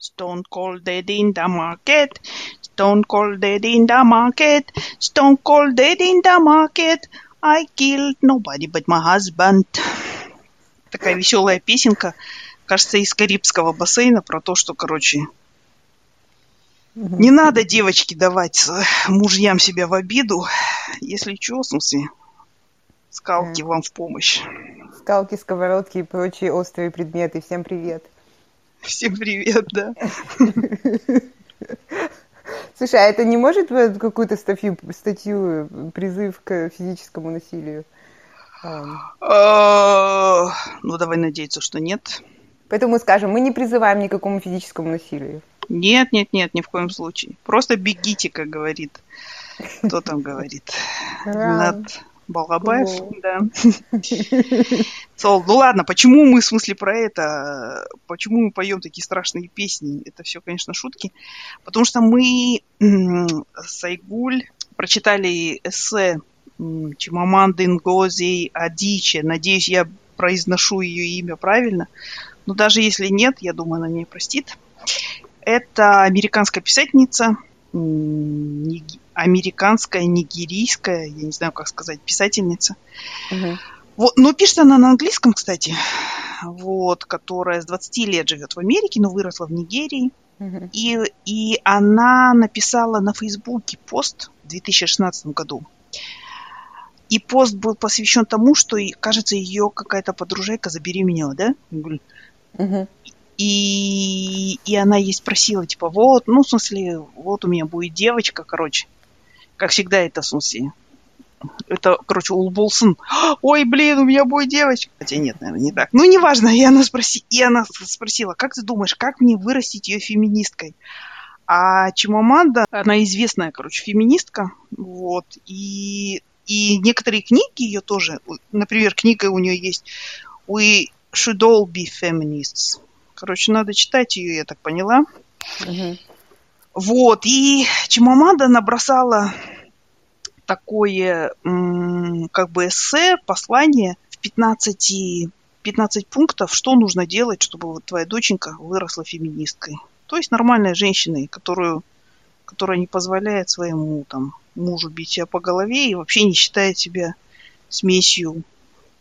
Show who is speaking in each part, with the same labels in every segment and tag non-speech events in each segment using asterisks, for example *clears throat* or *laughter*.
Speaker 1: Stone cold dead in the market. Stone cold dead in the market. Stone cold dead in the market. I killed nobody but my husband. Такая веселая песенка, кажется, из Карибского бассейна про то, что, короче, не надо, девочки, давать э, мужьям себя в обиду. Если что, в смысле, скалки вам в помощь.
Speaker 2: Скалки, сковородки и прочие острые предметы. Всем привет.
Speaker 1: Всем привет, да.
Speaker 2: Слушай, а это не может какую-то статью, статью призыв к физическому насилию?
Speaker 1: А, ну, давай надеяться, что нет.
Speaker 2: Поэтому мы скажем, мы не призываем ни к какому физическому насилию.
Speaker 1: Нет, нет, нет, ни в коем случае. Просто бегите, как говорит. Кто там говорит? Над Балабаев, да. Сол, ну ладно, почему мы, в смысле, про это, почему мы поем такие страшные песни? Это все, конечно, шутки. Потому что мы с Айгуль прочитали эссе Чимаманды Нгози Адиче. Надеюсь, я произношу ее имя правильно. Но даже если нет, я думаю, она меня простит. Это американская писательница, американская, нигерийская, я не знаю, как сказать, писательница. Угу. Вот, но пишет она на английском, кстати, вот, которая с 20 лет живет в Америке, но выросла в Нигерии. Угу. И, и она написала на Фейсбуке пост в 2016 году. И пост был посвящен тому, что, кажется, ее какая-то подружайка забеременела, да? Угу. И, и она ей спросила, типа, вот, ну, в смысле, вот у меня будет девочка, короче. Как всегда это, смысле, это, короче, Улболсон. Ой, блин, у меня будет девочка. Хотя нет, наверное, не так. Ну, неважно. И она, спроси... и она спросила, как ты думаешь, как мне вырастить ее феминисткой? А Чимаманда, она известная, короче, феминистка. Вот. И, и некоторые книги ее тоже, например, книга у нее есть We should all be feminists. Короче, надо читать ее, я так поняла. Угу. Вот, и Чимамада набросала такое как бы эссе, послание в 15, 15 пунктов, что нужно делать, чтобы вот твоя доченька выросла феминисткой. То есть нормальной женщиной, которую, которая не позволяет своему там, мужу бить себя по голове и вообще не считает себя смесью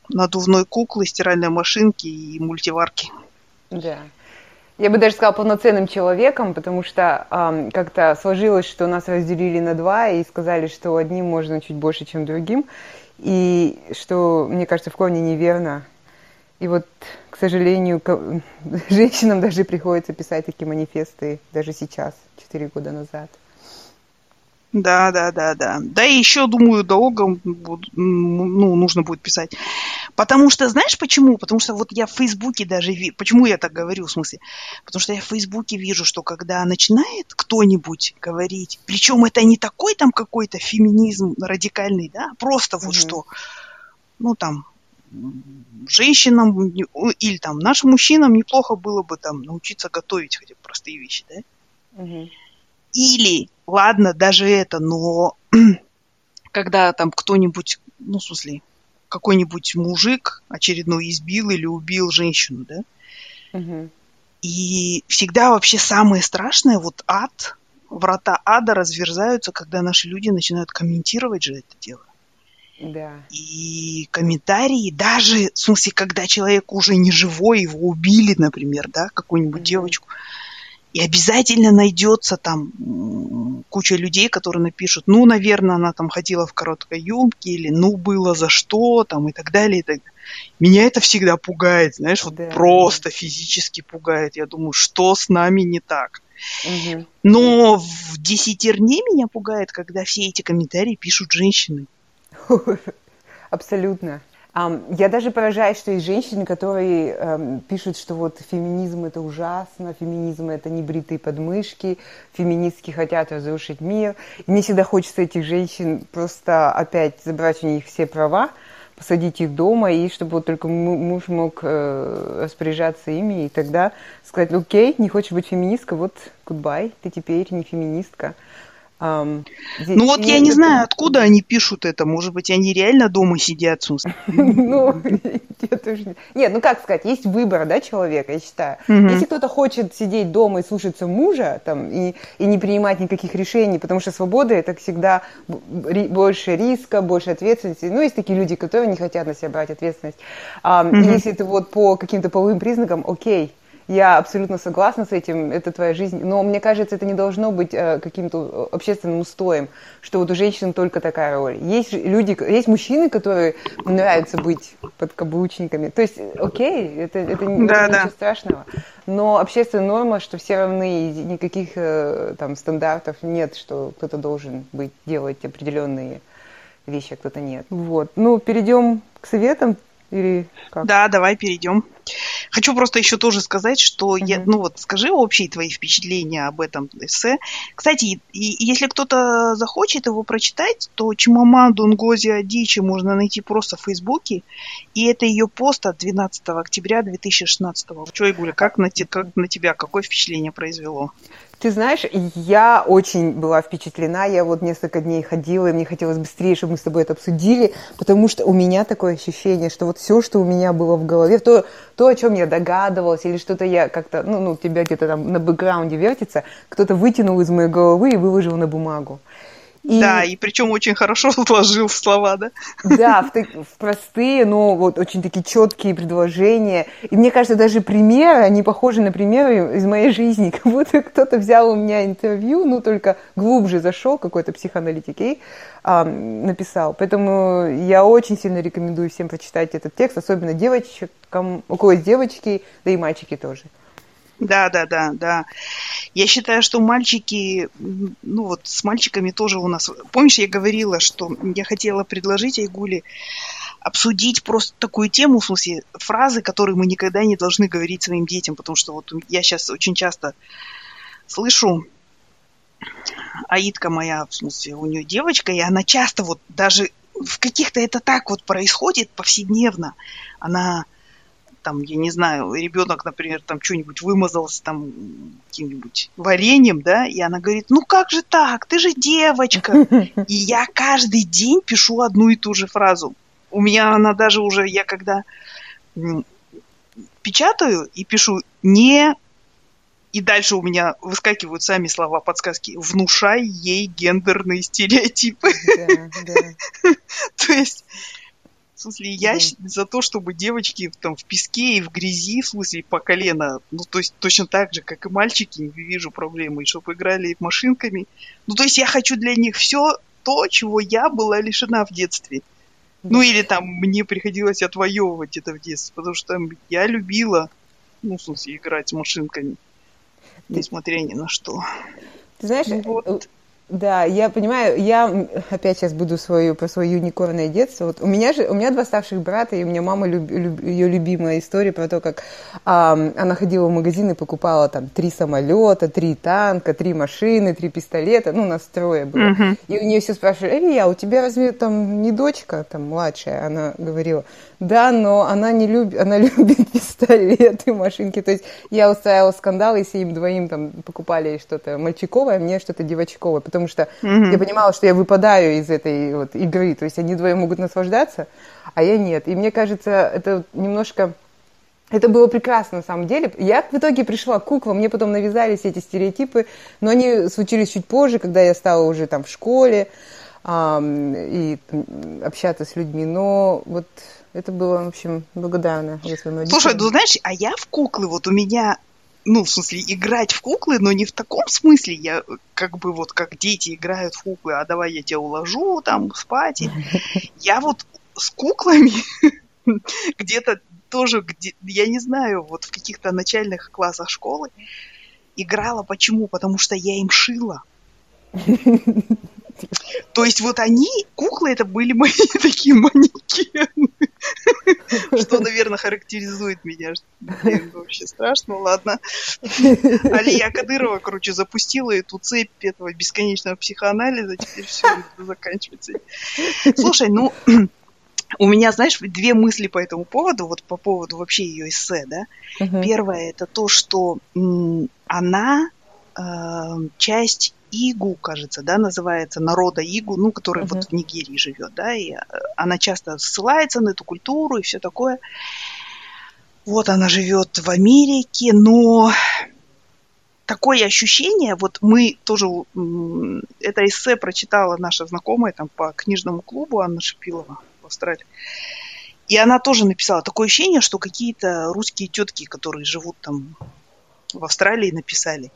Speaker 1: надувной куклы, стиральной машинки и мультиварки.
Speaker 2: Да. Я бы даже сказала полноценным человеком, потому что эм, как-то сложилось, что нас разделили на два и сказали, что одним можно чуть больше, чем другим, и что, мне кажется, в корне неверно. И вот, к сожалению, *laughs* женщинам даже приходится писать такие манифесты даже сейчас, четыре года назад.
Speaker 1: Да, да, да, да. Да и еще, думаю, долго ну, нужно будет писать. Потому что, знаешь почему? Потому что вот я в Фейсбуке даже вижу, почему я так говорю, в смысле? Потому что я в Фейсбуке вижу, что когда начинает кто-нибудь говорить, причем это не такой там какой-то феминизм радикальный, да, просто вот mm что, ну там, женщинам или там нашим мужчинам неплохо было бы там научиться готовить хотя бы простые вещи, да? mm Или ладно, даже это, но *clears throat* когда там кто-нибудь, ну, в смысле, какой-нибудь мужик очередной избил или убил женщину, да? Угу. И всегда вообще самое страшное, вот ад, врата ада разверзаются, когда наши люди начинают комментировать же это дело.
Speaker 2: Да.
Speaker 1: И комментарии, даже, в смысле, когда человек уже не живой, его убили, например, да, какую-нибудь mm девочку, и обязательно найдется там куча людей, которые напишут, ну, наверное, она там ходила в короткой юбке, или ну, было за что, там, и так далее, и так далее. Меня это всегда пугает, знаешь, вот да. просто физически пугает. Я думаю, что с нами не так. Угу. Но в десятерне меня пугает, когда все эти комментарии пишут женщины. *laughs*
Speaker 2: Абсолютно. Я даже поражаюсь, что есть женщины, которые эм, пишут, что вот феминизм это ужасно, феминизм это не бритые подмышки, феминистки хотят разрушить мир. И мне всегда хочется этих женщин просто опять забрать у них все права, посадить их дома, и чтобы вот только муж мог э, распоряжаться ими, и тогда сказать, окей, не хочешь быть феминисткой, вот goodbye, ты теперь не феминистка.
Speaker 1: Um, ну вот я не знаю, откуда они пишут это. Может быть, они реально дома сидят. *laughs*
Speaker 2: Ну, *laughs* нет, ну как сказать, есть выбор, да, человека, я считаю. Если кто-то хочет сидеть дома и слушаться мужа, там, и, не принимать никаких решений, потому что свобода это всегда больше риска, больше ответственности. Ну, есть такие люди, которые не хотят на себя брать ответственность. Если это вот по каким-то половым признакам, окей, я абсолютно согласна с этим, это твоя жизнь, но мне кажется, это не должно быть э, каким-то общественным устоем, что вот у женщин только такая роль. Есть люди, есть мужчины, которые нравятся быть подкаблучниками. То есть, окей, это, это, да, это да. ничего страшного. Но общественная норма, что все равны, никаких э, там стандартов нет, что кто-то должен быть, делать определенные вещи, а кто-то нет. Вот. Ну, перейдем к советам. Или как?
Speaker 1: Да, давай перейдем. Хочу просто еще тоже сказать, что uh-huh. я, ну вот скажи общие твои впечатления об этом эссе. Кстати, и, и, если кто-то захочет его прочитать, то Чимаманду Нгози Адичи можно найти просто в Фейсбуке, и это ее пост от 12 октября 2016 года. Что, Игуля, как на, как на тебя, какое впечатление произвело?
Speaker 2: Ты знаешь, я очень была впечатлена. Я вот несколько дней ходила, и мне хотелось быстрее, чтобы мы с тобой это обсудили, потому что у меня такое ощущение, что вот все, что у меня было в голове, то, то о чем я догадывалась, или что-то я как-то, ну, ну, тебя где-то там на бэкграунде вертится, кто-то вытянул из моей головы и выложил на бумагу.
Speaker 1: И... Да, и причем очень хорошо *laughs* сложил слова, да?
Speaker 2: Да, в, в простые, но вот очень такие четкие предложения. И мне кажется, даже примеры, они похожи на примеры из моей жизни. *laughs* Как будто кто-то взял у меня интервью, ну, только глубже зашел, какой-то психоаналитик, и а, написал. Поэтому я очень сильно рекомендую всем прочитать этот текст, особенно девочкам, у кого есть девочки, да и мальчики тоже.
Speaker 1: Да, да, да, да. Я считаю, что мальчики, ну вот с мальчиками тоже у нас... Помнишь, я говорила, что я хотела предложить Айгуле обсудить просто такую тему, в смысле фразы, которые мы никогда не должны говорить своим детям, потому что вот я сейчас очень часто слышу, Аидка моя, в смысле, у нее девочка, и она часто вот даже в каких-то это так вот происходит повседневно. Она там, я не знаю, ребенок, например, там что-нибудь вымазался там каким-нибудь вареньем, да, и она говорит, ну как же так, ты же девочка. *laughs* И я каждый день пишу одну и ту же фразу. У меня она даже уже, я когда печатаю и пишу не и дальше у меня выскакивают сами слова подсказки. Внушай ей гендерные стереотипы. Да, да. *laughs* То есть в смысле, я mm за то, чтобы девочки там в песке и в грязи, в смысле, по колено, ну, то есть точно так же, как и мальчики, не вижу проблемы, и чтобы играли машинками. Ну, то есть я хочу для них все то, чего я была лишена в детстве. Ну, или там мне приходилось отвоевывать это в детстве, потому что там я любила, ну, в смысле, играть с машинками, несмотря ни на что.
Speaker 2: Ты знаешь, ну, вот. Да, я понимаю, я опять сейчас буду свою, про свое юникорное детство. Вот у меня же, у меня два старших брата, и у меня мама, люб, люб, ее любимая история про то, как а, она ходила в магазин и покупала там три самолета, три танка, три машины, три пистолета, ну, нас трое было. Uh-huh. И у нее все спрашивали, Илья, у тебя разве там не дочка, там, младшая? Она говорила, да, но она не любит, она *laughs* любит пистолеты, машинки. То есть я устраивала скандал, если им двоим там покупали что-то мальчиковое, а мне что-то девочковое, потому что mm-hmm. я понимала, что я выпадаю из этой вот игры. То есть они двоим могут наслаждаться, а я нет. И мне кажется, это немножко... Это было прекрасно на самом деле. Я в итоге пришла к куклам, мне потом навязались эти стереотипы, но они случились чуть позже, когда я стала уже там в школе эм, и общаться с людьми. Но вот это было, в общем,
Speaker 1: своему Слушай, ну знаешь, а я в куклы, вот у меня ну, в смысле, играть в куклы, но не в таком смысле, я как бы вот как дети играют в куклы, а давай я тебя уложу там спать. Я вот с куклами *laughs* где-то тоже, где, я не знаю, вот в каких-то начальных классах школы играла. Почему? Потому что я им шила. *laughs* То есть вот они, куклы, это были мои *laughs* такие манекены. Что, наверное, характеризует меня. Блин, вообще страшно, ладно. Алия Кадырова, короче, запустила эту цепь этого бесконечного психоанализа. Теперь все заканчивается. Слушай, ну, у меня, знаешь, две мысли по этому поводу, вот по поводу вообще ее эссе, да. Uh-huh. Первое, это то, что она часть Игу, кажется, да, называется, народа Игу, ну, который uh-huh. вот в Нигерии живет, да, и э, она часто ссылается на эту культуру и все такое. Вот она живет в Америке, но такое ощущение, вот мы тоже, это эссе прочитала наша знакомая там по книжному клубу Анна Шипилова в Австралии. И она тоже написала такое ощущение, что какие-то русские тетки, которые живут там в Австралии, написали.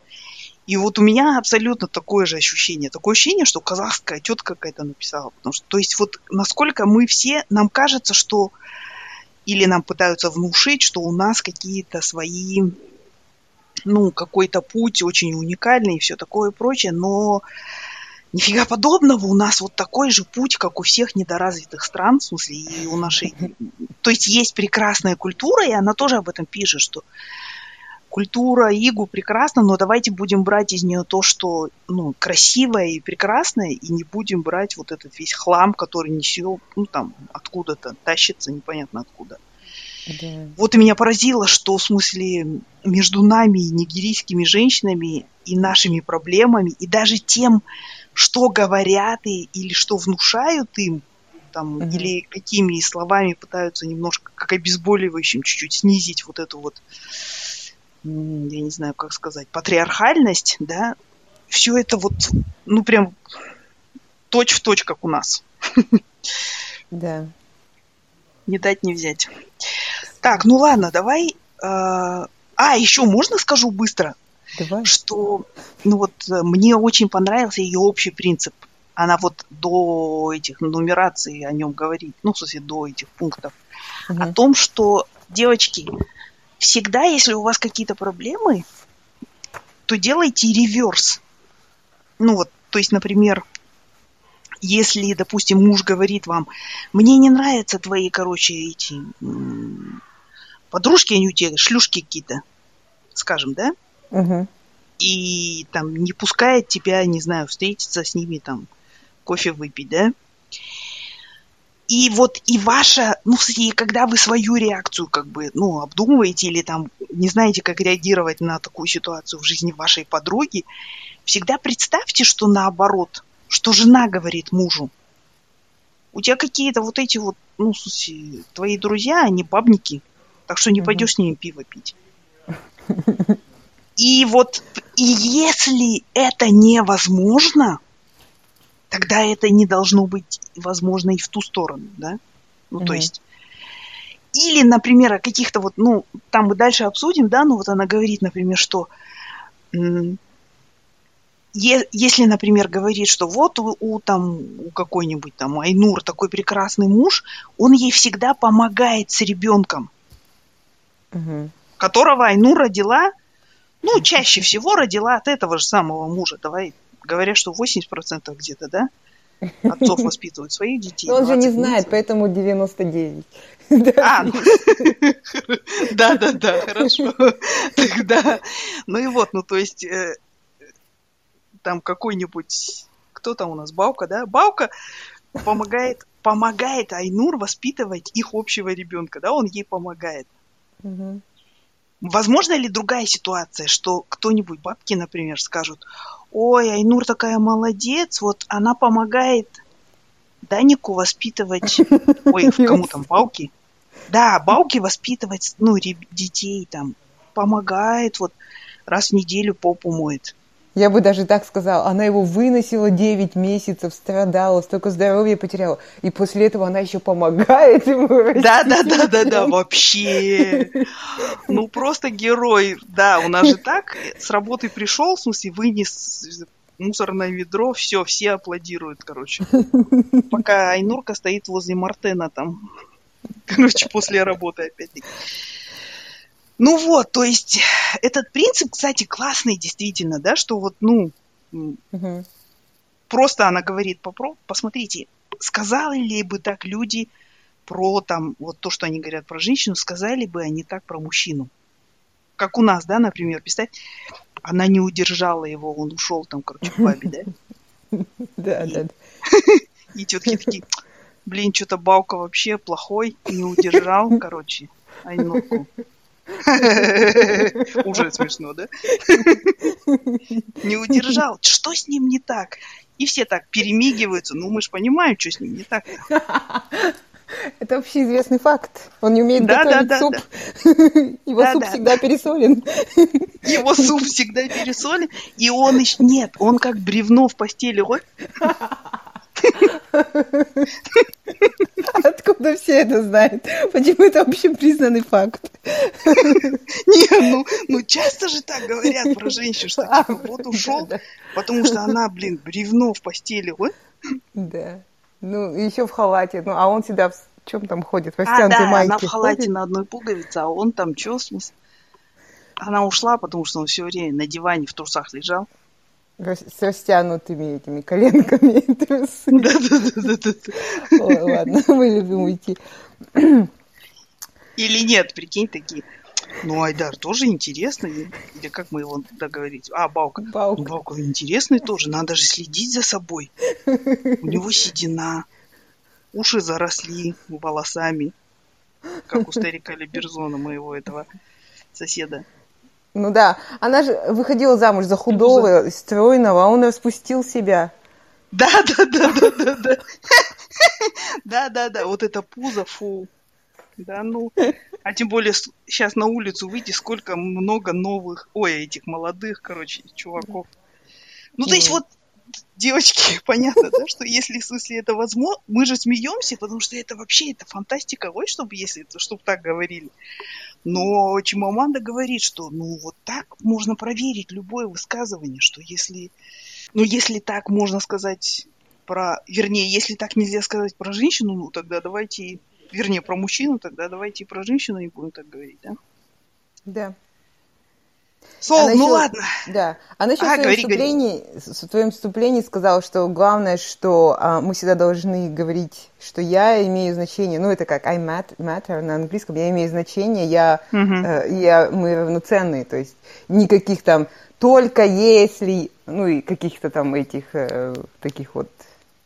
Speaker 1: И вот у меня абсолютно такое же ощущение. Такое ощущение, что казахская тетка какая-то написала. Потому что, то есть вот насколько мы все, нам кажется, что или нам пытаются внушить, что у нас какие-то свои, ну, какой-то путь очень уникальный и все такое прочее, но нифига подобного, у нас вот такой же путь, как у всех недоразвитых стран, в смысле, и у нашей... То есть есть прекрасная культура, и она тоже об этом пишет, что культура Игу прекрасна, но давайте будем брать из нее то, что ну, красивое и прекрасное, и не будем брать вот этот весь хлам, который несет, ну там, откуда-то тащится, непонятно откуда. Да. Вот и меня поразило, что в смысле между нами, нигерийскими женщинами, и нашими проблемами, и даже тем, что говорят и, или что внушают им, там, угу. или какими словами пытаются немножко, как обезболивающим, чуть-чуть снизить вот эту вот я не знаю, как сказать, патриархальность, да, все это вот, ну, прям точь в точь, как у нас.
Speaker 2: Да.
Speaker 1: Не дать не взять. Так, ну ладно, давай. Э, а, еще можно скажу быстро?
Speaker 2: Давай.
Speaker 1: Что, ну вот, мне очень понравился ее общий принцип. Она вот до этих нумераций о нем говорит, ну, в смысле, до этих пунктов. Угу. О том, что, девочки, всегда, если у вас какие-то проблемы, то делайте реверс. Ну вот, то есть, например, если, допустим, муж говорит вам, мне не нравятся твои, короче, эти подружки, они у тебя шлюшки какие-то, скажем, да?
Speaker 2: Угу.
Speaker 1: И там не пускает тебя, не знаю, встретиться с ними, там, кофе выпить, да? И вот и ваша, ну, и когда вы свою реакцию как бы, ну, обдумываете или там не знаете, как реагировать на такую ситуацию в жизни вашей подруги, всегда представьте, что наоборот, что жена говорит мужу. У тебя какие-то вот эти вот, ну, слушай, твои друзья, они бабники, так что не пойдешь с ними пиво пить. И вот, и если это невозможно, тогда это не должно быть возможно и в ту сторону, да? Ну, mm-hmm. то есть... Или, например, о каких-то вот, ну, там мы дальше обсудим, да, ну вот она говорит, например, что если, например, говорит, что вот у, у там у какой-нибудь там Айнур такой прекрасный муж, он ей всегда помогает с ребенком,
Speaker 2: угу.
Speaker 1: которого Айнур родила, ну, чаще всего родила от этого же самого мужа. Давай говорят, что 80% где-то, да? Отцов *laughs* воспитывают своих детей.
Speaker 2: Но он же не знает, поэтому 99.
Speaker 1: А, *laughs* ну, *laughs* да, да, да, хорошо. Тогда, ну и вот, ну то есть э, там какой-нибудь, кто там у нас, Баука, да? Баука помогает, помогает Айнур воспитывать их общего ребенка, да, он ей помогает. Возможно ли другая ситуация, что кто-нибудь, бабки, например, скажут, ой, Айнур такая молодец, вот она помогает Данику воспитывать, *laughs* ой, кому там, Бауки? Да, Бауки воспитывать, ну, детей там, помогает, вот раз в неделю попу моет.
Speaker 2: Я бы даже так сказала, она его выносила 9 месяцев, страдала, столько здоровья потеряла. И после этого она еще помогает ему
Speaker 1: Да, да, да, да, да, вообще. Ну, просто герой. Да, у нас же так, с работы пришел, в смысле, вынес мусорное ведро, все, все аплодируют, короче. Пока Айнурка стоит возле Мартена там, короче, после работы опять-таки. Ну вот, то есть этот принцип, кстати, классный действительно, да, что вот, ну, угу. просто она говорит, попро, посмотрите, сказали ли бы так люди про там, вот то, что они говорят про женщину, сказали бы они так про мужчину. Как у нас, да, например, представь, она не удержала его, он ушел там, короче, к бабе,
Speaker 2: да? *laughs* Да, да. *laughs*
Speaker 1: И тетки такие, блин, что-то Баука вообще плохой, не удержал, короче, Айнурку. *laughs* Уже смешно, да? Не удержал. Что с ним не так? И все так перемигиваются. Ну, мы же понимаем, что с ним не так. *laughs*
Speaker 2: Это вообще известный факт. Он не умеет да, готовить да, суп. Да. *laughs* Его да, суп да, всегда да. пересолен.
Speaker 1: Его суп всегда пересолен. И он еще... Нет, он как бревно в постели.
Speaker 2: Откуда все это знают? Почему это общепризнанный факт?
Speaker 1: Не, ну, ну часто же так говорят про женщин, что типа а, вот ушел, потому что она, блин, бревно в постели. Ой?
Speaker 2: Да. Ну, еще в халате. Ну, а он всегда в чем там ходит? В а, да, майке.
Speaker 1: она в халате ходит? на одной пуговице, а он там что, в смысле? Она ушла, потому что он все время на диване в трусах лежал
Speaker 2: с растянутыми этими коленками. *laughs* Ладно, *laughs* мы любим уйти.
Speaker 1: Или нет, прикинь, такие. Ну, Айдар тоже интересный. Или как мы его договорить? А, Баука. Баука. Баука интересный тоже. Надо же следить за собой. У него седина. Уши заросли волосами. Как у старика Леберзона, моего этого соседа.
Speaker 2: Ну да, она же выходила замуж за худого, стройного, а он распустил себя.
Speaker 1: Да, да, да, да, да, да. Да, да, да, вот это пузо, фу. Да, ну, а тем более сейчас на улицу выйти, сколько много новых, ой, этих молодых, короче, чуваков. Ну, то есть вот, девочки, *laughs* понятно, да, что если, в смысле, это возможно, мы же смеемся, потому что это вообще, это фантастика, ой, чтобы, если, чтобы так говорили. Но Чимаманда говорит, что ну вот так можно проверить любое высказывание, что если, ну если так можно сказать про, вернее, если так нельзя сказать про женщину, ну тогда давайте, вернее, про мужчину, тогда давайте и про женщину не будем так говорить, да?
Speaker 2: Да.
Speaker 1: Сол, ну ладно.
Speaker 2: Да. Она еще а, в, своем говори, вступлении, говори. в твоем вступлении сказала, что главное, что а, мы всегда должны говорить, что я имею значение. Ну, это как I matter, на английском. Я имею значение, я, uh-huh. э, я, мы равноценные. То есть никаких там только если, ну и каких-то там этих э, таких вот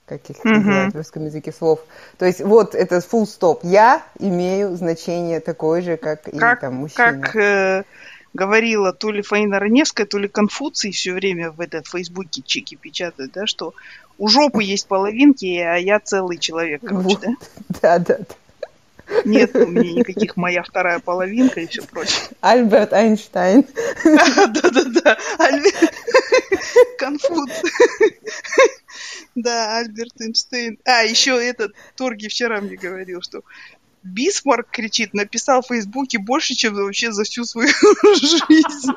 Speaker 2: каких называют в русском языке слов. То есть вот это full stop. Я имею значение такое же, как, как и там мужчина.
Speaker 1: Как э, говорила то ли Фаина Раневская, то ли Конфуций все время в этом Фейсбуке чеки печатают, да, что у жопы есть половинки, а я целый человек, короче, да?
Speaker 2: Да, да, да.
Speaker 1: Нет у меня никаких моя вторая половинка и все прочее.
Speaker 2: Альберт Эйнштейн. *laughs*
Speaker 1: Да-да-да. *laughs* Конфуций. *laughs* Да, Альберт Эйнштейн. А, еще этот Торги вчера мне говорил, что Бисмарк кричит, написал в Фейсбуке больше, чем вообще за всю свою *laughs* жизнь.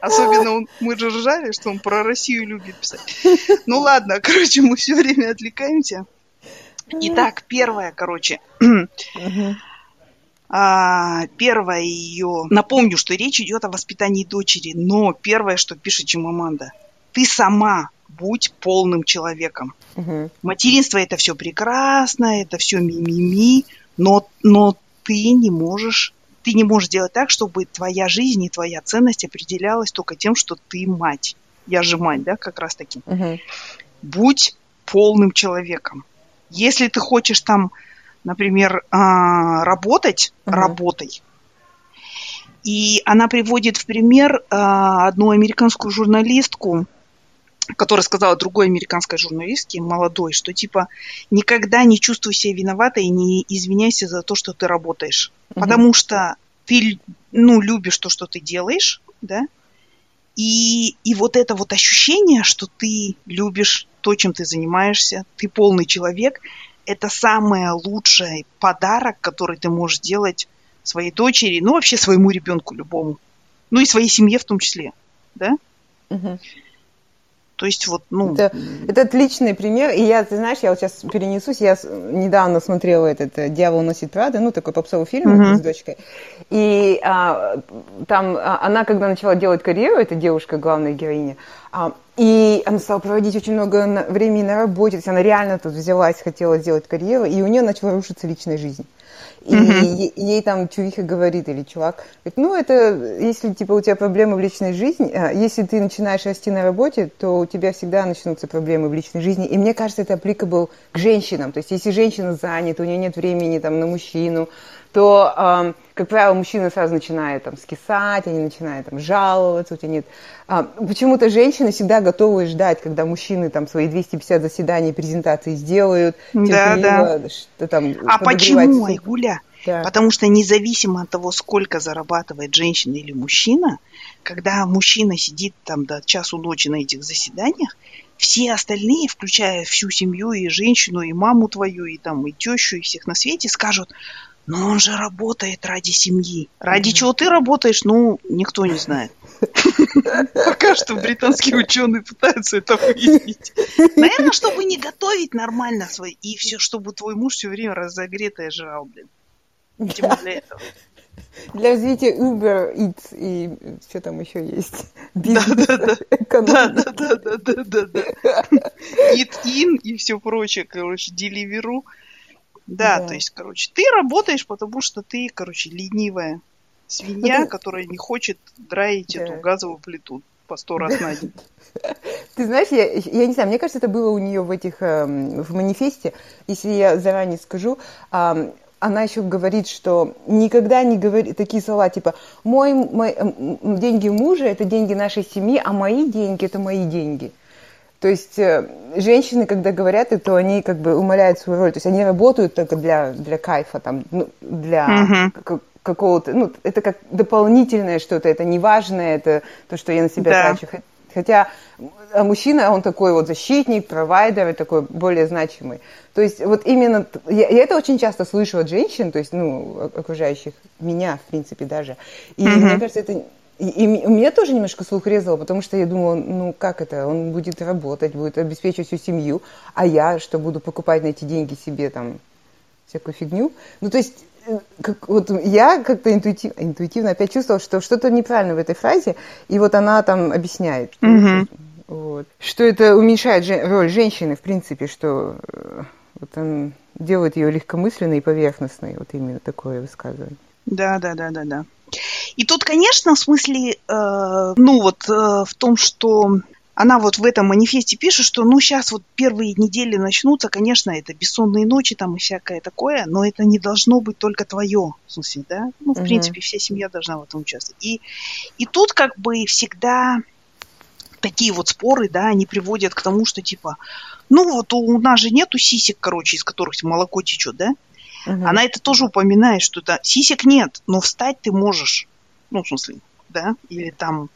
Speaker 1: Особенно он, мы же ржали, что он про Россию любит писать. Ну ладно, короче, мы все время отвлекаемся. Итак, первое, короче. А, первое ее... Напомню, что речь идет о воспитании дочери, но первое, что пишет Чимаманда. Ты сама будь полным человеком. Угу. Материнство это все прекрасно, это все мимими, но, но ты не можешь ты не можешь делать так, чтобы твоя жизнь и твоя ценность определялась только тем, что ты мать. Я же мать, да, как раз таки. Угу. Будь полным человеком. Если ты хочешь там, например, а, работать, угу. работай. И она приводит в пример а, одну американскую журналистку, которая сказала другой американской журналистке, молодой, что типа никогда не чувствуй себя виноватой и не извиняйся за то, что ты работаешь. Угу. Потому что ты ну, любишь то, что ты делаешь, да, и, и вот это вот ощущение, что ты любишь то, чем ты занимаешься, ты полный человек, это самый лучший подарок, который ты можешь делать своей дочери, ну вообще своему ребенку любому, ну и своей семье в том числе, да? Угу. То есть вот, ну...
Speaker 2: Это, это отличный пример. И я, ты знаешь, я вот сейчас перенесусь. Я недавно смотрела этот э, «Дьявол носит Прада», ну, такой попсовый фильм uh-huh. с дочкой. И а, там а, она, когда начала делать карьеру, эта девушка, главная героиня, а, и она стала проводить очень много на, времени на работе. То есть она реально тут взялась, хотела сделать карьеру, и у нее начала рушиться личная жизнь. И mm-hmm. ей там чувиха говорит, или чувак, говорит, ну, это, если, типа, у тебя проблемы в личной жизни, а, если ты начинаешь расти на работе, то у тебя всегда начнутся проблемы в личной жизни. И мне кажется, это applicable к женщинам. То есть, если женщина занята, у нее нет времени, там, на мужчину, то, как правило, мужчина сразу начинает там скисать, они начинают там жаловаться, у тебя нет. А, почему-то женщины всегда готовы ждать, когда мужчины там свои 250 заседаний, презентации сделают,
Speaker 1: да, да. что там А почему, Айгуля? Да. Потому что независимо от того, сколько зарабатывает женщина или мужчина, когда мужчина сидит там до часу ночи на этих заседаниях, все остальные, включая всю семью и женщину, и маму твою, и там и тещу, и всех на свете, скажут, но он же работает ради семьи. Ради чего ты работаешь, ну, никто не знает. *laughs* Пока что британские ученые пытаются это выяснить. Наверное, чтобы не готовить нормально свои, и все, чтобы твой муж все время разогретое жрал, блин. Видимо, для этого.
Speaker 2: Для развития Uber Eats и что там еще есть. Да,
Speaker 1: да. Да, да, да, да, да, да, да. Eat in и все прочее, короче, Deliveroo. Да, да, то есть, короче, ты работаешь, потому что ты, короче, ленивая свинья, ты... которая не хочет драить да. эту газовую плиту по сто раз на день.
Speaker 2: Ты знаешь, я, я не знаю, мне кажется, это было у нее в этих, эм, в манифесте, если я заранее скажу, она еще говорит, что никогда не говорит такие слова, типа, мой, мой, деньги мужа – это деньги нашей семьи, а мои деньги – это мои деньги. То есть э, женщины, когда говорят это, они как бы умаляют свою роль. То есть они работают только для, для кайфа, там, ну, для mm-hmm. какого-то... Ну, это как дополнительное что-то, это неважное, это то, что я на себя да. трачу. Хотя а мужчина, он такой вот защитник, провайдер, такой более значимый. То есть вот именно, я, я это очень часто слышу от женщин, то есть, ну, окружающих меня, в принципе, даже. И mm-hmm. мне кажется, это и, и у меня тоже немножко слух резало, потому что я думала, ну как это, он будет работать, будет обеспечивать всю семью, а я что, буду покупать на эти деньги себе там всякую фигню? Ну то есть э, как, вот я как-то интуитив, интуитивно опять чувствовала, что что-то неправильно в этой фразе, и вот она там объясняет. Mm-hmm. Вот. Что это уменьшает же, роль женщины, в принципе, что э, вот он делает ее легкомысленной и поверхностной, вот именно такое высказывание.
Speaker 1: Да, да, да, да, да. И тут, конечно, в смысле, э, ну вот э, в том, что она вот в этом манифесте пишет, что ну сейчас вот первые недели начнутся, конечно, это бессонные ночи там и всякое такое, но это не должно быть только твое, в смысле, да? Ну, в угу. принципе, вся семья должна в этом участвовать. И, и тут как бы всегда такие вот споры, да, они приводят к тому, что типа, ну вот у нас же нету сисек, короче, из которых молоко течет, да? Угу. Она это тоже упоминает, что это сисек нет, но встать ты можешь. Ну, в смысле, да? Или там,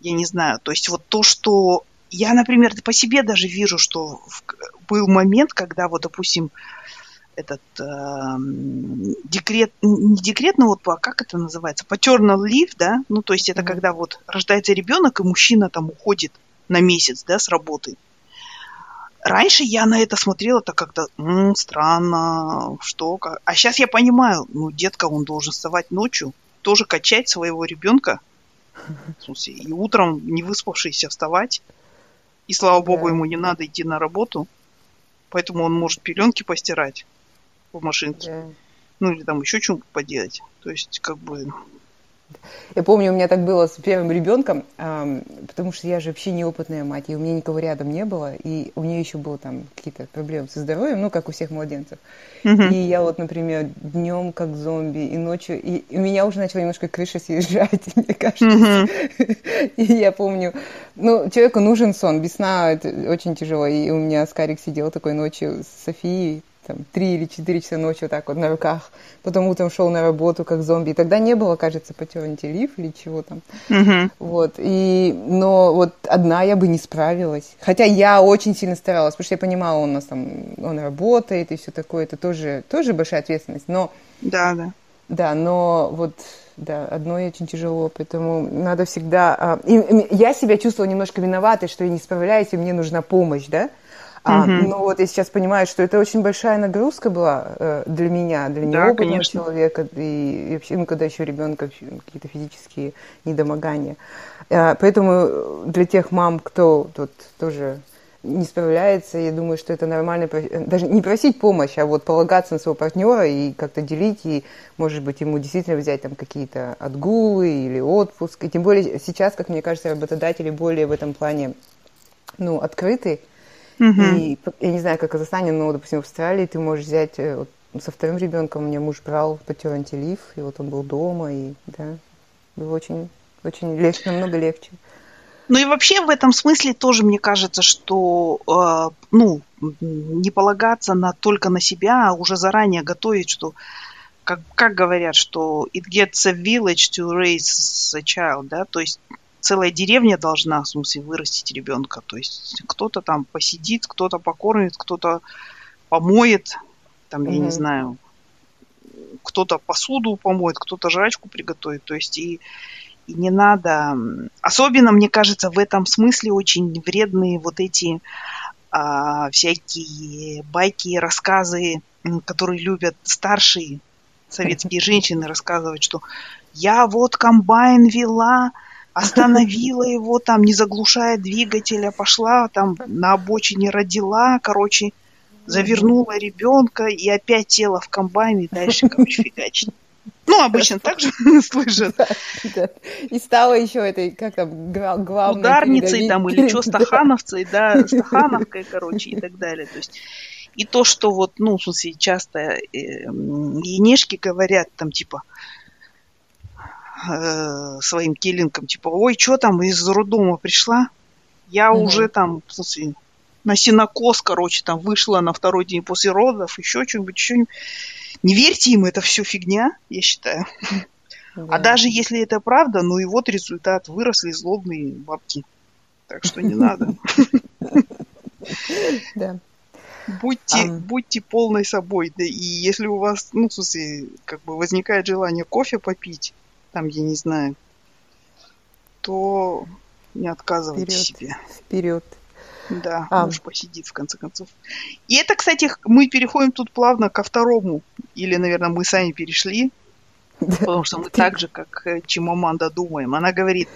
Speaker 1: я не знаю. То есть вот то, что я, например, по себе даже вижу, что был момент, когда вот, допустим, этот э, декрет, не декрет, но вот а как это называется, paternal leave, да, ну то есть это mm-hmm. когда вот рождается ребенок и мужчина там уходит на месяц, да, с работы. Раньше я на это смотрела так как-то м-м, странно, что как. А сейчас я понимаю, ну, детка, он должен вставать ночью, тоже качать своего ребенка. В смысле, и утром не выспавшийся вставать. И слава богу, ему не надо идти на работу. Поэтому он может пеленки постирать в машинке. Ну или там еще что-нибудь поделать. То есть, как бы,
Speaker 2: я помню, у меня так было с первым ребенком, потому что я же вообще неопытная мать, и у меня никого рядом не было, и у нее еще было там какие-то проблемы со здоровьем, ну, как у всех младенцев. Mm-hmm. И я вот, например, днем как зомби, и ночью, и у меня уже начала немножко крыша съезжать, *laughs* мне кажется. Mm-hmm. *laughs* И я помню, ну, человеку нужен сон, без сна это очень тяжело, и у меня Скарик сидел такой ночью с Софией, там, 3 или 4 часа ночи вот так вот на руках, потом утром шел на работу как зомби. И тогда не было, кажется, paternity leave или чего там. Uh-huh. Вот. И, но вот одна я бы не справилась. Хотя я очень сильно старалась, потому что я понимала, он у нас там, он работает и все такое. Это тоже, тоже большая ответственность. Но...
Speaker 1: Да, да.
Speaker 2: Да, но вот да, одной очень тяжело, поэтому надо всегда... А, и, и я себя чувствовала немножко виноватой, что я не справляюсь, и мне нужна помощь, да? А, угу. Ну вот я сейчас понимаю, что это очень большая нагрузка была э, для меня, для неопытного да, конечно. человека, и, и вообще, ну, когда еще ребенка какие-то физические недомогания. Э, поэтому для тех мам, кто тут тоже не справляется, я думаю, что это нормально, даже не просить помощь, а вот полагаться на своего партнера и как-то делить, и, может быть, ему действительно взять там какие-то отгулы или отпуск. И тем более сейчас, как мне кажется, работодатели более в этом плане ну, открыты, Угу. И я не знаю, как в Казахстане, но, допустим, в Австралии ты можешь взять, э, вот, со вторым ребенком меня муж брал paternity leave, и вот он был дома, и да, было очень, очень легче, намного легче.
Speaker 1: Ну и вообще в этом смысле тоже мне кажется, что э, ну, не полагаться на, только на себя, а уже заранее готовить, что как, как говорят, что it gets a village to raise a child, да, то есть целая деревня должна, в смысле, вырастить ребенка. То есть кто-то там посидит, кто-то покормит, кто-то помоет, там, mm-hmm. я не знаю, кто-то посуду помоет, кто-то жрачку приготовит. То есть и, и не надо... Особенно, мне кажется, в этом смысле очень вредные вот эти а, всякие байки, рассказы, которые любят старшие советские *laughs* женщины рассказывать, что я вот комбайн вела, остановила его там, не заглушая двигателя, пошла там на обочине родила, короче, завернула ребенка и опять села в комбайн и дальше, короче, фигачит. Ну, обычно так же *laughs* слышат.
Speaker 2: И стала еще этой, как там, главной...
Speaker 1: Ударницей там, или что, стахановцей, да, стахановкой, короче, и так далее. То есть, и то, что вот, ну, в смысле, часто э, енешки говорят там, типа, э, своим киллинкам, типа, ой, что там, из роддома пришла? Я угу. уже там, в смысле, на синокос, короче, там вышла на второй день после родов, еще что-нибудь, еще Не верьте им, это все фигня, я считаю. Да. А даже если это правда, ну и вот результат, выросли злобные бабки. Так что не надо. *laughs* Да. Будьте, um. будьте полной собой. Да, и если у вас, ну, в смысле, как бы возникает желание кофе попить, там, я не знаю, то не отказывайте Вперед. себе.
Speaker 2: Вперед.
Speaker 1: Да, а. муж посидит в конце концов. И это, кстати, мы переходим тут плавно ко второму. Или, наверное, мы сами перешли. Потому что мы так же, как э, Чимаманда, думаем. Она говорит,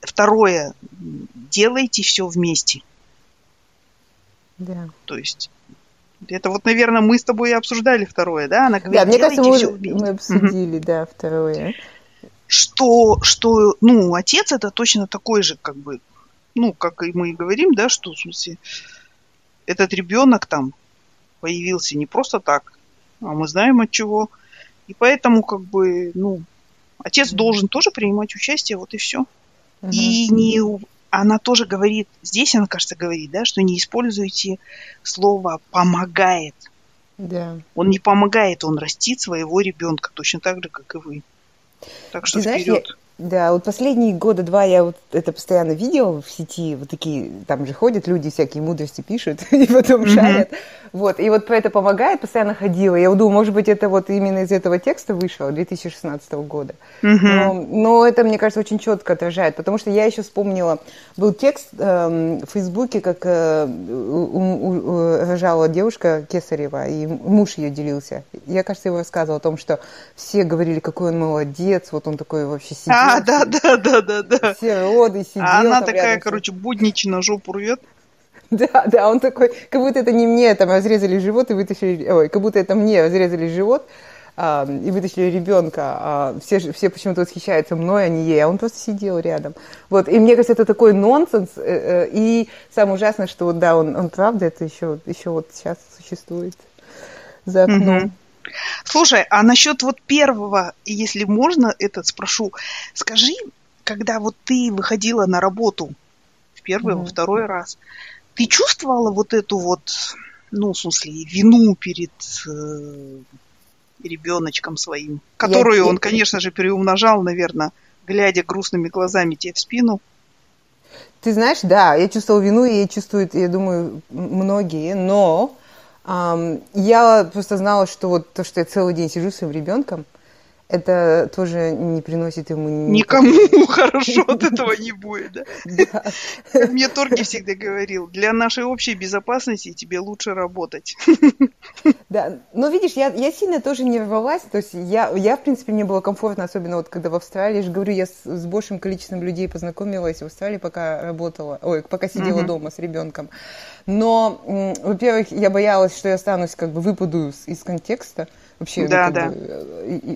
Speaker 1: второе, делайте все вместе. Да. То есть это вот, наверное, мы с тобой и обсуждали второе, да? Она
Speaker 2: говорит, да, мне кажется, мы, мы обсудили, да, второе
Speaker 1: что, что, ну, отец это точно такой же, как бы, ну, как и мы и говорим, да, что, в смысле, этот ребенок там появился не просто так, а мы знаем от чего. И поэтому, как бы, ну, отец mm-hmm. должен тоже принимать участие, вот и все. Mm-hmm. И не, она тоже говорит, здесь она, кажется, говорит, да, что не используйте слово «помогает». Да. Он не помогает, он растит своего ребенка точно так же, как и вы. Так что Ты знаешь, вперед. Я,
Speaker 2: да, вот последние года два я вот это постоянно видела в сети, вот такие, там же ходят люди, всякие мудрости пишут *laughs* и потом mm-hmm. шарят. Вот, и вот про это помогает, постоянно ходила. Я думаю, может быть, это вот именно из этого текста вышло, 2016 года. Mm-hmm. Но, но это, мне кажется, очень четко отражает, потому что я еще вспомнила, был текст э, в Фейсбуке, как э, у, у, рожала девушка Кесарева, и муж ее делился. Я, кажется, его рассказывала о том, что все говорили, какой он молодец, вот он такой вообще сидит.
Speaker 1: А, да, да, да, да, да.
Speaker 2: Все роды сидел. А
Speaker 1: она такая, короче, буднично жопу рвет.
Speaker 2: Да, да, он такой, как будто это не мне там разрезали живот и вытащили, ой, как будто это мне разрезали живот а, и вытащили ребенка. А, все, все почему-то восхищаются мной, а не ей, а он просто сидел рядом. Вот, и мне кажется, это такой нонсенс. Э, э, и самое ужасное, что вот, да, он, он правда это еще, еще вот сейчас существует за окном. Угу.
Speaker 1: Слушай, а насчет вот первого, если можно, этот спрошу, скажи, когда вот ты выходила на работу в первый, mm-hmm. во второй раз, ты чувствовала вот эту вот, ну, в смысле, вину перед э, ребеночком своим, которую я, он, конечно же, переумножал, наверное, глядя грустными глазами тебе в спину?
Speaker 2: Ты знаешь, да, я чувствовала вину, и я чувствую, я думаю, многие, но я просто знала, что вот то, что я целый день сижу с своим ребенком, это тоже не приносит ему...
Speaker 1: Никому *laughs* хорошо от этого не будет, да. Мне Торги всегда говорил, для нашей общей безопасности тебе лучше работать.
Speaker 2: Да, но видишь, я, я сильно тоже не рвалась, то есть я, я, в принципе, мне было комфортно, особенно вот когда в Австралии, я же говорю, я с, с большим количеством людей познакомилась в Австралии, пока работала, ой, пока сидела uh-huh. дома с ребенком. Но, во-первых, я боялась, что я останусь, как бы выпаду из, из контекста, Вообще, ну,
Speaker 1: да, да.
Speaker 2: Бы,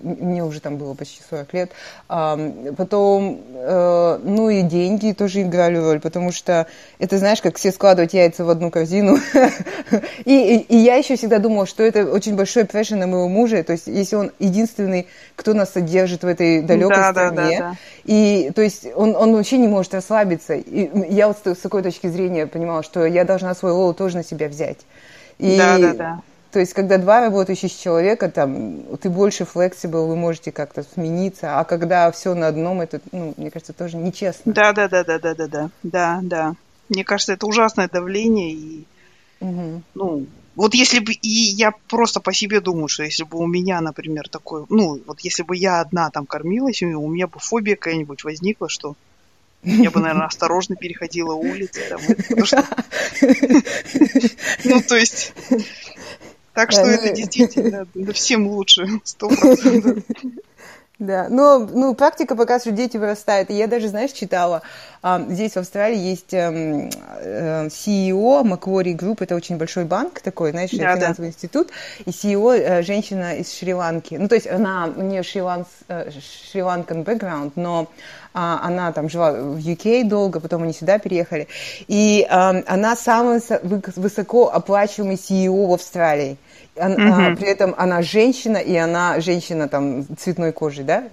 Speaker 2: мне уже там было почти 40 лет. А, потом, э, ну и деньги тоже играли роль, потому что это, знаешь, как все складывать яйца в одну корзину. *laughs* и, и, и я еще всегда думала, что это очень большой прешер на моего мужа. То есть, если он единственный, кто нас содержит в этой далекой да, стране. Да, да, да. И, то есть, он, он вообще не может расслабиться. И я вот с такой точки зрения понимала, что я должна свой лол тоже на себя взять.
Speaker 1: И, да, да, да.
Speaker 2: То есть, когда два работающих человека, там, ты больше флексибл, вы можете как-то смениться, а когда все на одном, это, ну, мне кажется, тоже нечестно.
Speaker 1: Да, да, да, да, да, да, да, да, да. Мне кажется, это ужасное давление и, угу. ну, вот если бы, и я просто по себе думаю, что если бы у меня, например, такой, ну, вот если бы я одна там кормилась, у меня бы фобия какая-нибудь возникла, что я бы, наверное, осторожно переходила улицы. Там, *laughs* ну, то есть, так что это ну, действительно *laughs* всем лучше, сто процентов.
Speaker 2: Да, но ну, практика показывает, что дети вырастают. И я даже, знаешь, читала, а, здесь в Австралии есть эм, э, CEO Macquarie Group, это очень большой банк такой, знаешь, да, финансовый да. институт, и CEO э, женщина из Шри-Ланки. Ну, то есть она, у нее шри-ланкан э, шри бэкграунд, но а, она там жила в UK долго, потом они сюда переехали. И а, она самый высоко оплачиваемый CEO в Австралии. Она, uh-huh. а, при этом она женщина, и она женщина там цветной кожи, да?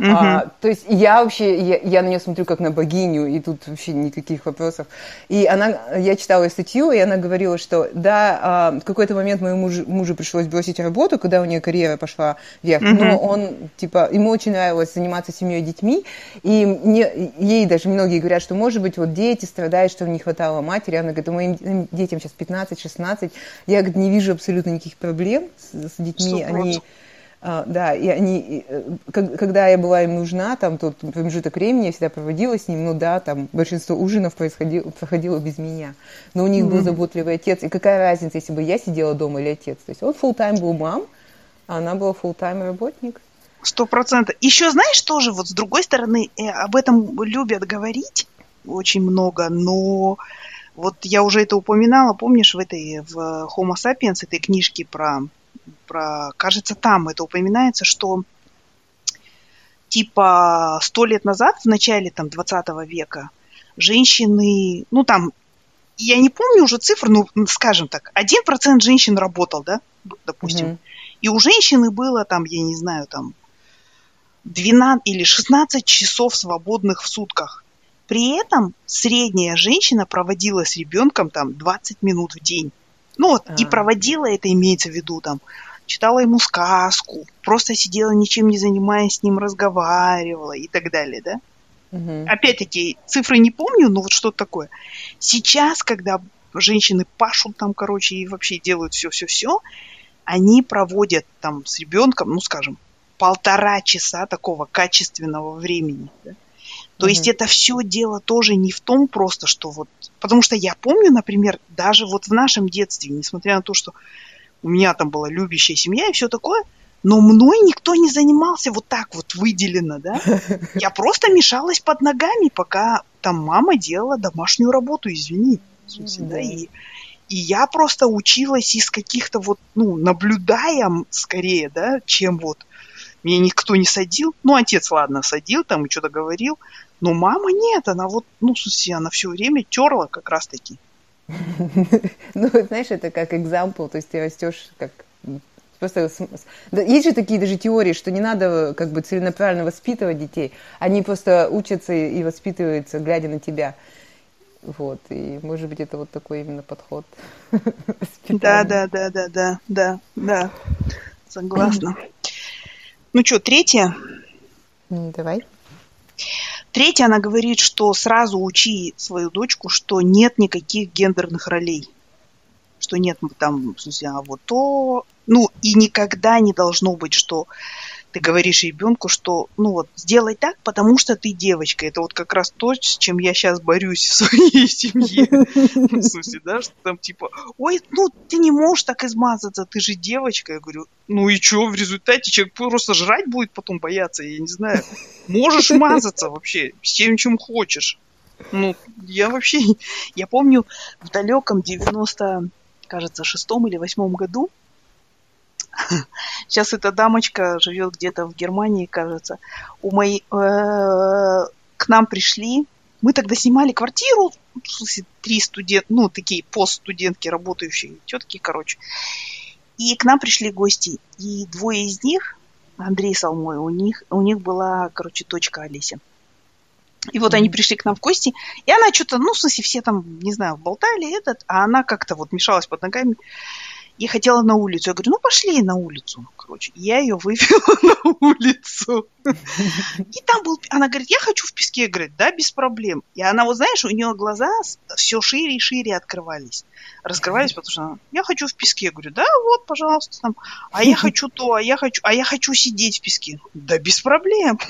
Speaker 2: Uh-huh. А, то есть я вообще, я, я на нее смотрю как на богиню, и тут вообще никаких вопросов. И она, я читала статью, и она говорила, что да, а, в какой-то момент моему мужу, мужу пришлось бросить работу, когда у нее карьера пошла вверх, uh-huh. но он, типа, ему очень нравилось заниматься семьей и детьми, и мне, ей даже многие говорят, что, может быть, вот дети страдают, что не хватало матери, она говорит, моим детям сейчас 15-16, я, говорит, не вижу абсолютно никаких проблем с, с детьми, они... А, да, и они, э, когда я была им нужна, там тот промежуток времени я всегда проводила с ним, ну да, там большинство ужинов происходило, проходило без меня. Но у них mm-hmm. был заботливый отец, и какая разница, если бы я сидела дома или отец. То есть он full тайм был мам, а она была full тайм работник.
Speaker 1: Сто процентов. Еще знаешь тоже, вот с другой стороны, э, об этом любят говорить очень много, но вот я уже это упоминала, помнишь, в этой, в Homo sapiens, этой книжке про, про, кажется, там это упоминается, что типа сто лет назад, в начале там 20 века, женщины, ну там, я не помню уже цифр, ну, скажем так, один процент женщин работал, да, допустим, mm-hmm. и у женщины было там, я не знаю, там 12 или 16 часов свободных в сутках. При этом средняя женщина проводила с ребенком там 20 минут в день. Ну вот, а. и проводила это, имеется в виду, там, читала ему сказку, просто сидела, ничем не занимаясь, с ним разговаривала и так далее, да? Угу. Опять-таки, цифры не помню, но вот что-то такое. Сейчас, когда женщины пашут там, короче, и вообще делают все-все-все, они проводят там с ребенком, ну, скажем, полтора часа такого качественного времени. Да? То mm-hmm. есть это все дело тоже не в том просто, что вот... Потому что я помню, например, даже вот в нашем детстве, несмотря на то, что у меня там была любящая семья и все такое, но мной никто не занимался вот так вот выделено, да. *laughs* Я просто мешалась под ногами, пока там мама делала домашнюю работу, извини. В смысле, mm-hmm. да, и, и я просто училась из каких-то вот, ну, наблюдая скорее, да, чем вот меня никто не садил. Ну, отец, ладно, садил там и что-то говорил. Но мама нет, она вот, ну, в смысле, она все время терла как раз-таки. *laughs*
Speaker 2: Ну, знаешь, это как экзампл, то есть ты растешь как Просто есть же такие даже теории, что не надо как бы целенаправленно воспитывать детей. Они просто учатся и воспитываются, глядя на тебя. Вот, и может быть это вот такой именно подход. *laughs*
Speaker 1: Да, да, да, да, да, да, да. Согласна. Ну что, третья?
Speaker 2: Давай.
Speaker 1: Третья, она говорит, что сразу учи свою дочку, что нет никаких гендерных ролей. Что нет там, в смысле, а вот то... Ну, и никогда не должно быть, что ты говоришь ребенку, что, ну вот, сделай так, потому что ты девочка. Это вот как раз то, с чем я сейчас борюсь *laughs* в своей семье. *laughs* В смысле, да, что там типа, ой, ну ты не можешь так измазаться, ты же девочка. Я говорю, ну и что, в результате человек просто жрать будет потом бояться, я не знаю. Можешь мазаться вообще, всем чем хочешь. Ну, я вообще, я помню в далеком 90, кажется, шестом или восьмом году *laughs* Сейчас эта дамочка живет где-то в Германии, кажется. У моей... Э, к нам пришли... Мы тогда снимали квартиру, в смысле, три студент, ну, такие постстудентки, работающие тетки, короче. И к нам пришли гости. И двое из них, Андрей Салмой, у них, у них была, короче, дочка Олеся. И вот mm-hmm. они пришли к нам в гости, и она что-то, ну, в смысле, все там, не знаю, болтали этот, а она как-то вот мешалась под ногами и хотела на улицу. Я говорю, ну, пошли на улицу, короче. Я ее вывела *laughs* на улицу. И там был... Она говорит, я хочу в песке. Говорю, да, без проблем. И она, вот знаешь, у нее глаза все шире и шире открывались раскрывались, потому что я хочу в песке. Я говорю, да, вот, пожалуйста, там, а я *laughs* хочу то, а я хочу, а я хочу сидеть в песке. Да без проблем. *laughs*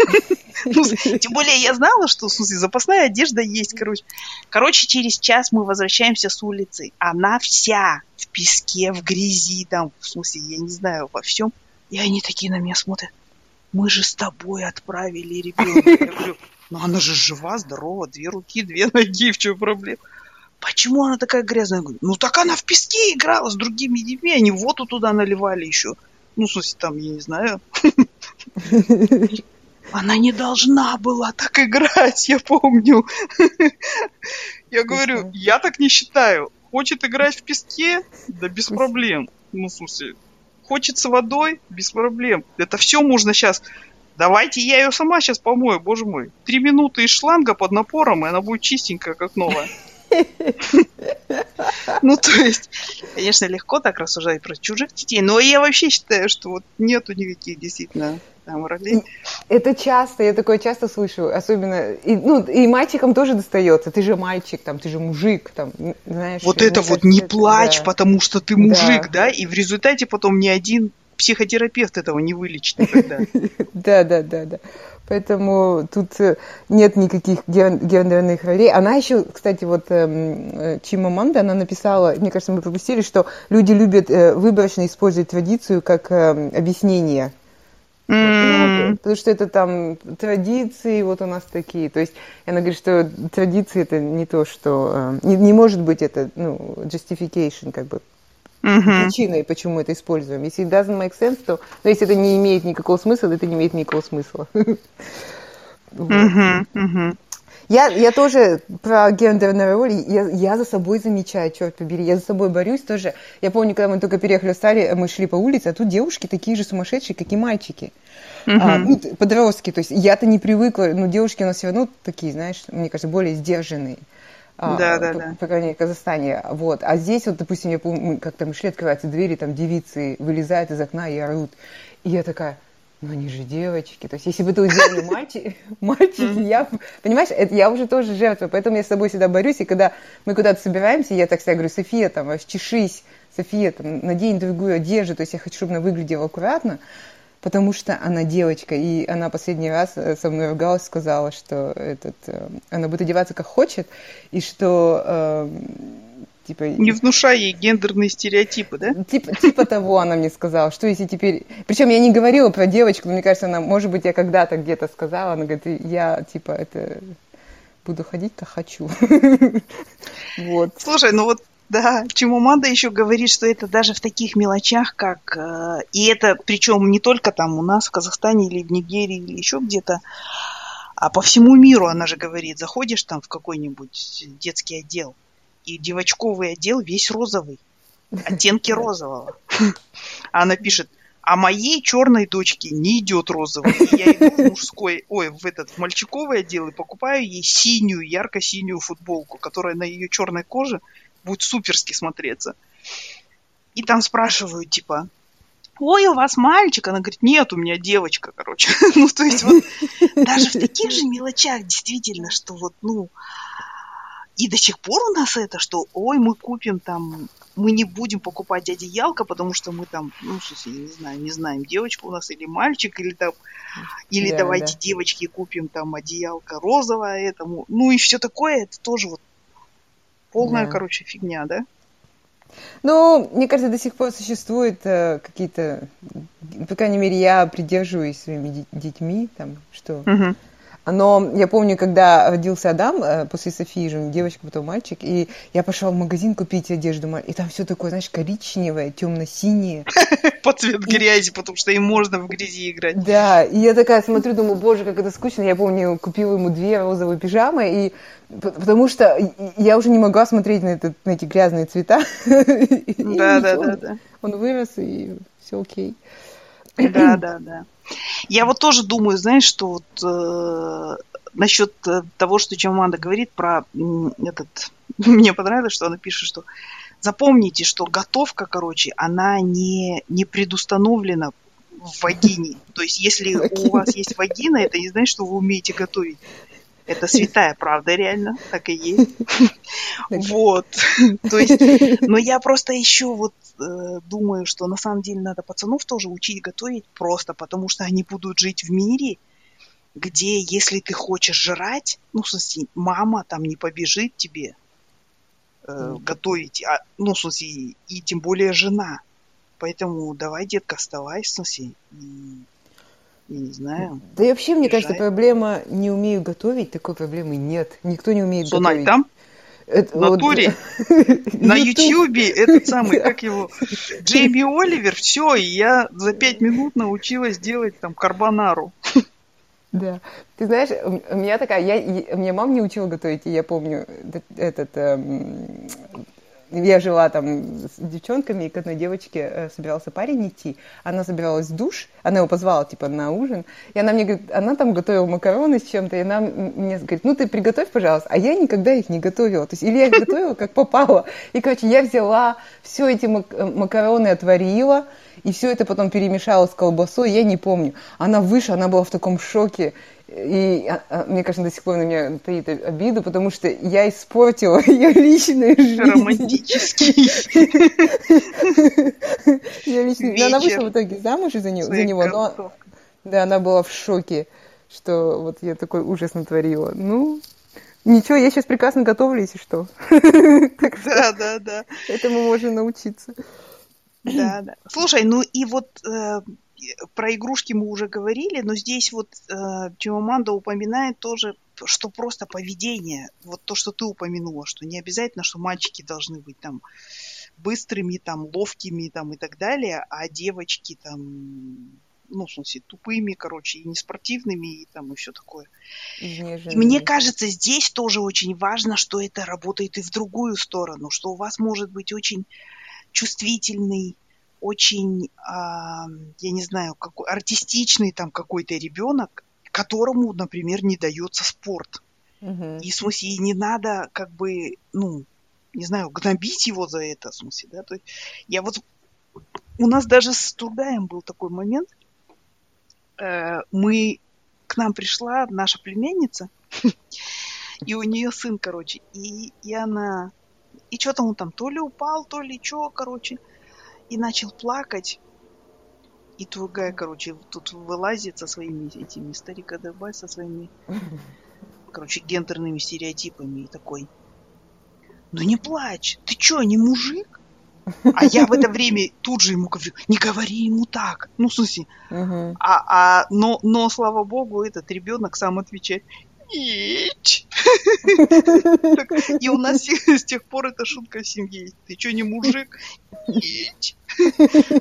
Speaker 1: Ну, тем более я знала, что, в смысле, запасная одежда есть, короче. Короче, через час мы возвращаемся с улицы. Она вся в песке, в грязи, там, в смысле, я не знаю, во всем. И они такие на меня смотрят. Мы же с тобой отправили ребенка. Я говорю, ну она же жива, здорова, две руки, две ноги, в чем проблема? Почему она такая грязная? Я говорю, ну так она в песке играла с другими детьми, они воду туда наливали еще. Ну, в смысле, там, я не знаю. *laughs* Она не должна была так играть, я помню. Я говорю, я так не считаю. Хочет играть в песке? Да без проблем. Ну, в смысле, хочется водой? Без проблем. Это все можно сейчас Давайте я ее сама сейчас помою, боже мой. Три минуты из шланга под напором, и она будет чистенькая, как новая. Ну, то есть, конечно, легко так рассуждать про чужих детей, но я вообще считаю, что вот нету никаких действительно там ролей.
Speaker 2: Это часто, я такое часто слышу, особенно, и, ну, и мальчикам тоже достается, ты же мальчик, там, ты же мужик, там, знаешь.
Speaker 1: Вот это вот не плачь, да. потому что ты мужик, да. да, и в результате потом ни один психотерапевт этого не вылечит никогда. *laughs*
Speaker 2: Да, да, да, да. Поэтому тут э, нет никаких гендерных ролей. Она еще, кстати, вот эм, э, Чима Манда, она написала, мне кажется, мы пропустили, что люди любят э, выборочно использовать традицию как эм, объяснение. Mm. Вот, потому что это там традиции, вот у нас такие. То есть она говорит, что традиции это не то, что не, не может быть это, ну, justification, как бы uh-huh. причиной, почему это используем. Если it doesn't make sense, то но если это не имеет никакого смысла, то это не имеет никакого смысла. *laughs* Я, я тоже про гендерные роли, я, я за собой замечаю, черт побери, я за собой борюсь тоже. Я помню, когда мы только переехали в Стали, мы шли по улице, а тут девушки такие же сумасшедшие, как и мальчики. Uh-huh. А, ну, подростки, то есть я-то не привыкла, но девушки у нас все равно такие, знаешь, мне кажется, более сдержанные.
Speaker 1: А, да, да, да.
Speaker 2: По крайней мере, в Казахстане. Вот. А здесь, вот, допустим, я помню, как-то мы шли, открываются двери, там девицы вылезают из окна и орут. И я такая, ну они же девочки. То есть, если бы это сделали *laughs* мальчики, мальчики, я, понимаешь, это я уже тоже жертва, поэтому я с собой всегда борюсь, и когда мы куда-то собираемся, я так всегда говорю, София, там, чешись, София, там, надень другую одежду, то есть я хочу, чтобы она выглядела аккуратно, потому что она девочка, и она последний раз э, со мной ругалась, сказала, что этот, э, она будет одеваться как хочет, и что э,
Speaker 1: типа... Не внушай ей гендерные стереотипы, да?
Speaker 2: Типа, типа того она мне сказала, что если теперь... Причем я не говорила про девочку, но мне кажется, она, может быть, я когда-то где-то сказала, она говорит, я, типа, это буду ходить, то хочу. *laughs*
Speaker 1: Вот. Слушай, ну вот да, чему Манда еще говорит, что это даже в таких мелочах, как... Э, и это причем не только там у нас в Казахстане или в Нигерии или еще где-то, а по всему миру она же говорит, заходишь там в какой-нибудь детский отдел, и девочковый отдел весь розовый, оттенки розового. А она пишет, а моей черной дочке не идет розовый. я иду в мужской, ой, в этот в мальчиковый отдел и покупаю ей синюю, ярко-синюю футболку, которая на ее черной коже будет суперски смотреться. И там спрашивают, типа, ой, у вас мальчик? Она говорит, нет, у меня девочка, короче. *laughs* ну, то есть вот даже в таких же мелочах действительно, что вот, ну, и до сих пор у нас это, что, ой, мы купим там, мы не будем покупать одеялко, потому что мы там, ну, в смысле, не знаю, не знаем, девочка у нас или мальчик, или там, или да, давайте да. девочке купим там одеялко розовое этому, ну и все такое, это тоже вот полная, да. короче, фигня, да?
Speaker 2: Ну, мне кажется, до сих пор существуют э, какие-то, по крайней мере, я придерживаюсь своими детьми, там, что... Угу. Но я помню, когда родился Адам, э, после Софии же девочка, потом мальчик, и я пошла в магазин купить одежду, и там все такое, знаешь, коричневое, темно-синее. *laughs*
Speaker 1: По цвет грязи, потому что им можно в грязи играть.
Speaker 2: Да, и я такая смотрю, думаю, боже, как это скучно. Я помню, купила ему две розовые пижамы, и потому что я уже не могла смотреть на, этот, на эти грязные цвета. *laughs*
Speaker 1: Да, да, да, да.
Speaker 2: Он вырос, и все окей.
Speaker 1: Да, *clears throat* да, да. Я вот тоже думаю, знаешь, что вот э, насчет э, того, что чем Аманда говорит про этот... *laughs* Мне понравилось, что она пишет, что запомните, что готовка, короче, она не, не предустановлена в вагине. То есть, если у вас есть вагина, это не значит, что вы умеете готовить. Это святая правда, реально, так и есть. *laughs* Вот. *laughs* То есть, но я просто еще вот э, думаю, что на самом деле надо пацанов тоже учить готовить просто, потому что они будут жить в мире, где если ты хочешь жрать, ну, в смысле, мама там не побежит тебе э, готовить, а, ну, в смысле, и тем более жена. Поэтому давай, детка, вставай, в смысле, и не знаю.
Speaker 2: Да и вообще, мне кажется, проблема не умею готовить, такой проблемы нет. Никто не умеет
Speaker 1: Сунай,
Speaker 2: готовить.
Speaker 1: там? Это, в натуре, вот... *laughs* на Ютьюбе, этот самый, как его, *laughs* Джейми Оливер, все, и я за пять минут научилась делать там карбонару.
Speaker 2: Да. Ты знаешь, у меня такая, я, меня мама не учила готовить, и я помню этот, эм, я жила там с девчонками, и к одной девочке э, собирался парень идти. Она собиралась в душ, она его позвала, типа, на ужин. И она мне говорит, она там готовила макароны с чем-то, и она мне говорит, ну ты приготовь, пожалуйста. А я никогда их не готовила. То есть, или я их готовила, как попало. И, короче, я взяла все эти э, макароны, отварила, и все это потом перемешала с колбасой, я не помню. Она выше, она была в таком шоке. И а, а, мне кажется, до сих пор на меня таит обиду, потому что я испортила *laughs* ее личную жизнь.
Speaker 1: Романтический. *laughs*
Speaker 2: Лично... Она вышла в итоге замуж за него, но... Да, она была в шоке, что вот я такой ужас натворила. Ну, Ничего, я сейчас прекрасно готовлю, если *laughs* что.
Speaker 1: Да, да, да.
Speaker 2: Этому можно научиться.
Speaker 1: Да, да. Слушай, ну и вот э, про игрушки мы уже говорили, но здесь вот э, Чимаманда упоминает тоже, что просто поведение, вот то, что ты упомянула, что не обязательно, что мальчики должны быть там быстрыми, там, ловкими, там, и так далее, а девочки там, ну, в смысле, тупыми, короче, и неспортивными, и там, и все такое. И мне кажется, здесь тоже очень важно, что это работает и в другую сторону, что у вас может быть очень чувствительный, очень, а, я не знаю, какой, артистичный там какой-то ребенок, которому, например, не дается спорт. Uh-huh. И в смысле, не надо как бы, ну, не знаю, гнобить его за это, в смысле, да. То есть я вот... У нас даже с Тургаем был такой момент. Э, мы... К нам пришла наша племянница, и у нее сын, короче, и, и она... И что-то он там то ли упал, то ли что, короче и начал плакать. И другая, короче, тут вылазит со своими этими старика Дебай, со своими, короче, гендерными стереотипами и такой. Ну не плачь, ты чё, не мужик? А я в это время тут же ему говорю, не говори ему так. Ну, в смысле. Uh-huh. А, а, но, но, слава богу, этот ребенок сам отвечает, Ич. *laughs* И у нас с тех пор эта шутка в семье. Ты что, не мужик? Ич.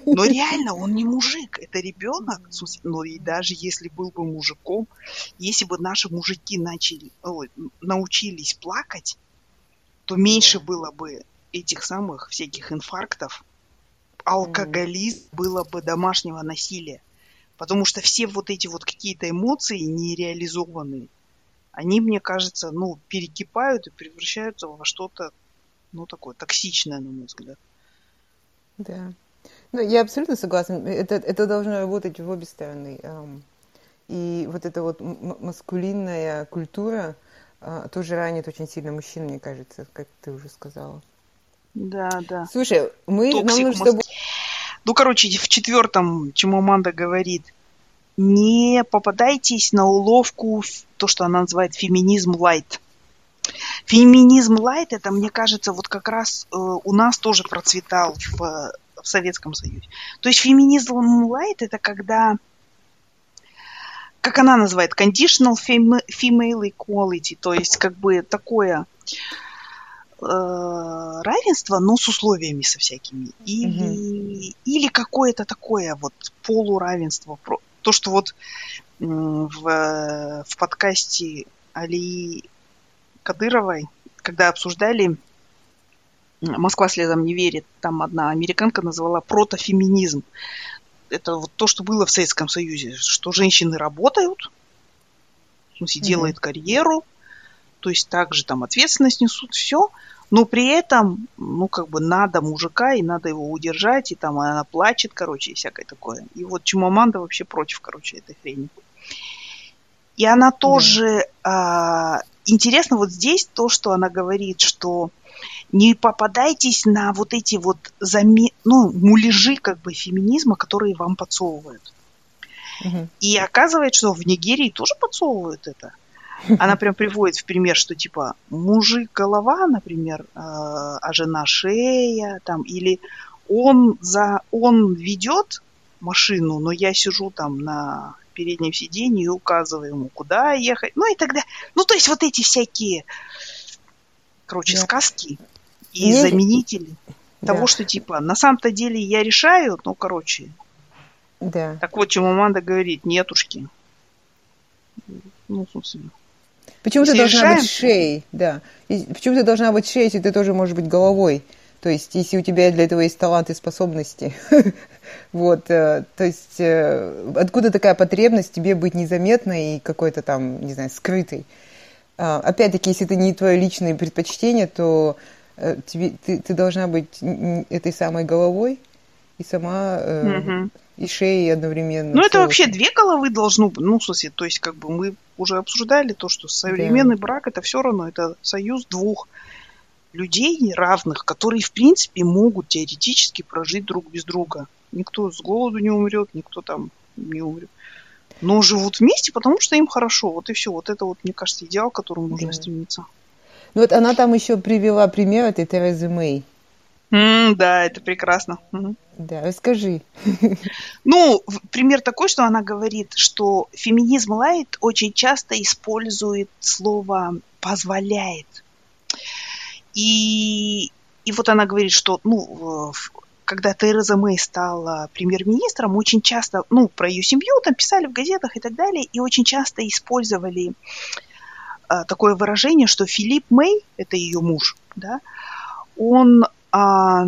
Speaker 1: Но реально он не мужик, это ребенок. Но и даже если был бы мужиком, если бы наши мужики начали, ой, научились плакать, то меньше было бы этих самых всяких инфарктов, алкоголизм, было бы домашнего насилия. Потому что все вот эти вот какие-то эмоции нереализованные, они, мне кажется, ну, перекипают и превращаются во что-то, ну, такое токсичное, на мой взгляд.
Speaker 2: Да. Ну, я абсолютно согласна. Это, это должно работать в обе стороны. И вот эта вот маскулинная культура а, тоже ранит очень сильно мужчин, мне кажется, как ты уже сказала.
Speaker 1: Да, да.
Speaker 2: Слушай, мы...
Speaker 1: Токсик нам нужно. Ну, короче, в четвертом, чему Аманда говорит, не попадайтесь на уловку то, что она называет феминизм lite. Феминизм lite, это, мне кажется, вот как раз э, у нас тоже процветал в, в Советском Союзе. То есть феминизм lite это когда как она называет, conditional female equality, то есть как бы такое э, равенство, но с условиями со всякими. Или, угу. или какое-то такое вот полуравенство. То, что вот в, в подкасте Али Кадыровой, когда обсуждали Москва следом не верит. Там одна американка назвала протофеминизм. Это вот то, что было в Советском Союзе, что женщины работают, в смысле, mm-hmm. делают карьеру, то есть также там ответственность несут, все, но при этом, ну, как бы надо мужика, и надо его удержать, и там она плачет, короче, и всякое такое. И вот Чумаманда вообще против, короче, этой хрени. И она тоже... Да. А, интересно вот здесь то, что она говорит, что не попадайтесь на вот эти вот заме... ну, муляжи как бы феминизма, которые вам подсовывают. Угу. И оказывается, что в Нигерии тоже подсовывают это. Она прям приводит в пример, что типа мужик голова, например, э, а жена шея, там, или он за он ведет машину, но я сижу там на переднем сиденье и указываю ему, куда ехать, ну и тогда, ну то есть вот эти всякие, короче, да. сказки и Мне... заменители да. того, что типа на самом-то деле я решаю, ну, короче. Да. Так вот, чему Аманда говорит, нетушки. Ну, собственно.
Speaker 2: Почему ты должна решаем... быть шеей, да. И почему ты должна быть шеей, если ты тоже можешь быть головой? То есть, если у тебя для этого есть талант и способности. *laughs* вот, э, то есть, э, откуда такая потребность тебе быть незаметной и какой-то там, не знаю, скрытой? А, опять-таки, если это не твое личное предпочтение, то Э, тебе, ты, ты должна быть этой самой головой и сама э, угу. И шеей одновременно.
Speaker 1: Ну, это вообще две головы должно быть. Ну, в смысле, то есть, как бы мы уже обсуждали то, что современный да. брак это все равно, это союз двух людей равных, которые, в принципе, могут теоретически прожить друг без друга. Никто с голоду не умрет, никто там не умрет. Но живут вместе, потому что им хорошо. Вот и все. Вот это вот, мне кажется, идеал, к которому нужно да. стремиться.
Speaker 2: Ну вот она там еще привела пример этой Терезы Мэй.
Speaker 1: Mm, да, это прекрасно. Mm.
Speaker 2: Да, расскажи.
Speaker 1: Ну, пример такой, что она говорит, что феминизм лайт очень часто использует слово позволяет. И, и вот она говорит, что ну, когда Тереза Мэй стала премьер-министром, очень часто, ну, про ее семью там писали в газетах и так далее, и очень часто использовали а, такое выражение, что Филипп Мэй, это ее муж, да, он, а,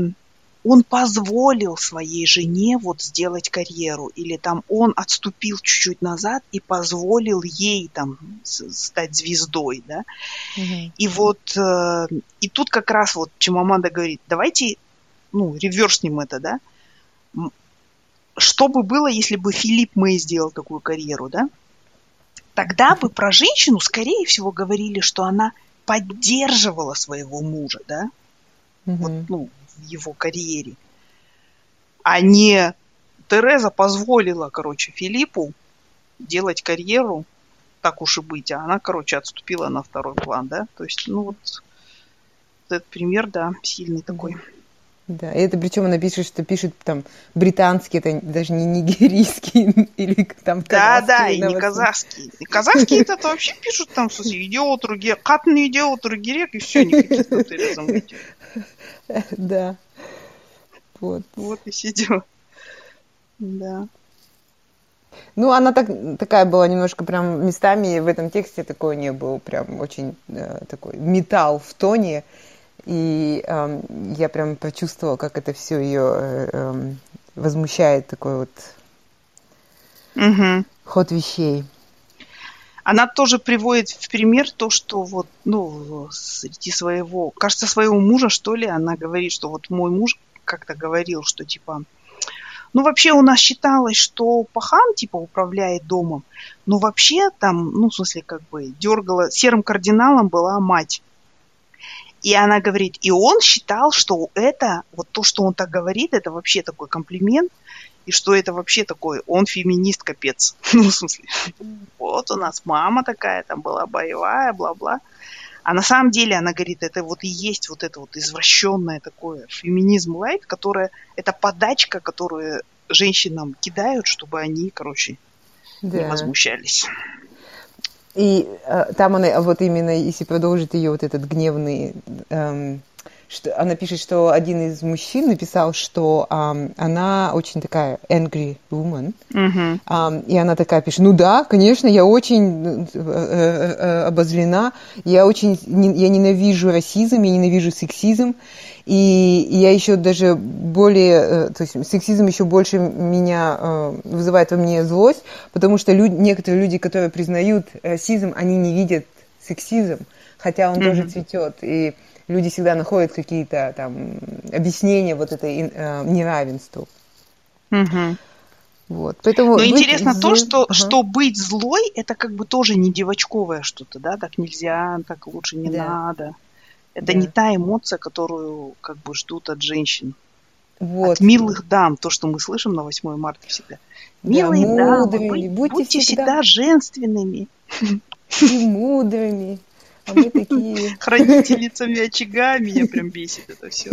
Speaker 1: он позволил своей жене вот сделать карьеру, или там он отступил чуть-чуть назад и позволил ей там стать звездой, да. Угу. И вот, э, и тут как раз вот Чимаманда говорит, давайте, ну, реверснем это, да. Что бы было, если бы Филипп Мэй сделал такую карьеру, да? тогда бы про женщину, скорее всего, говорили, что она поддерживала своего мужа, да, вот, ну, в его карьере, а не Тереза позволила, короче, Филиппу делать карьеру, так уж и быть, а она, короче, отступила на второй план, да, то есть, ну вот, этот пример, да, сильный такой.
Speaker 2: Да, и это причем она пишет, что пишет там британский, это даже не нигерийский *laughs* или там
Speaker 1: Да, да, и не казахский. И казахский это вообще пишут там, в смысле, идиот, руге, катный идиот, ругерек, и все, никаких тутеризм.
Speaker 2: Да.
Speaker 1: Вот. Вот и дела. Да.
Speaker 2: Ну, она так, такая была немножко прям местами в этом тексте такое не было, прям очень э, такой металл в тоне. И э, я прям почувствовала, как это все ее э, э, возмущает, такой вот угу. ход вещей.
Speaker 1: Она тоже приводит в пример то, что вот, ну, среди своего, кажется, своего мужа, что ли, она говорит, что вот мой муж как-то говорил, что типа, ну, вообще у нас считалось, что пахан, типа, управляет домом, но вообще там, ну, в смысле, как бы, дергала, серым кардиналом была мать. И она говорит, и он считал, что это, вот то, что он так говорит, это вообще такой комплимент, и что это вообще такой, он феминист капец. *laughs* Ну, в смысле, вот у нас мама такая, там была боевая, бла-бла. А на самом деле она говорит, это вот и есть вот это вот извращенное такое феминизм лайт, которое, это подачка, которую женщинам кидают, чтобы они, короче, да. не возмущались.
Speaker 2: И э, там она, вот именно, если продолжить ее вот этот гневный эм, что она пишет, что один из мужчин написал, что um, она очень такая angry woman, mm-hmm. um, и она такая пишет, ну да, конечно, я очень э, э, э, обозлена, я очень, не, я ненавижу расизм, я ненавижу сексизм, и, и я еще даже более, э, то есть сексизм еще больше меня э, вызывает во мне злость, потому что люди, некоторые люди, которые признают расизм, они не видят сексизм, хотя он mm-hmm. тоже цветет, и люди всегда находят какие-то там объяснения вот этой э, неравенству.
Speaker 1: Угу.
Speaker 2: Вот. Поэтому
Speaker 1: Но интересно зл... то, что, ага. что быть злой, это как бы тоже не девочковое что-то, да, так нельзя, так лучше не да. надо. Это да. не та эмоция, которую как бы ждут от женщин. Вот. От милых дам, то, что мы слышим на 8 марта всегда. Милые да, мудрыми, дамы, будь, будьте, будьте всегда... всегда женственными. *laughs*
Speaker 2: И мудрыми. А мы такие... *laughs*
Speaker 1: Хранительницами очага меня прям бесит это все.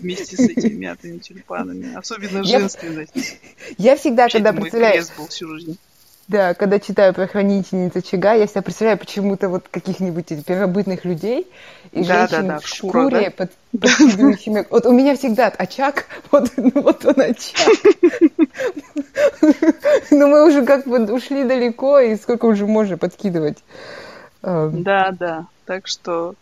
Speaker 1: Вместе с этими мятыми тюльпанами. Особенно женственность. *laughs*
Speaker 2: Я всегда, когда представляю... был всю жизнь. Да, когда читаю про хранительниц очага, я себя представляю почему-то вот каких-нибудь первобытных людей и да, женщин да, да, в шкуре шкура, *laughs* да? под, подкидывающими... Вот у меня всегда отчак, вот, ну, вот он очаг. Но мы уже как бы ушли далеко, и сколько уже можно подкидывать.
Speaker 1: Эм. Да, да. Так что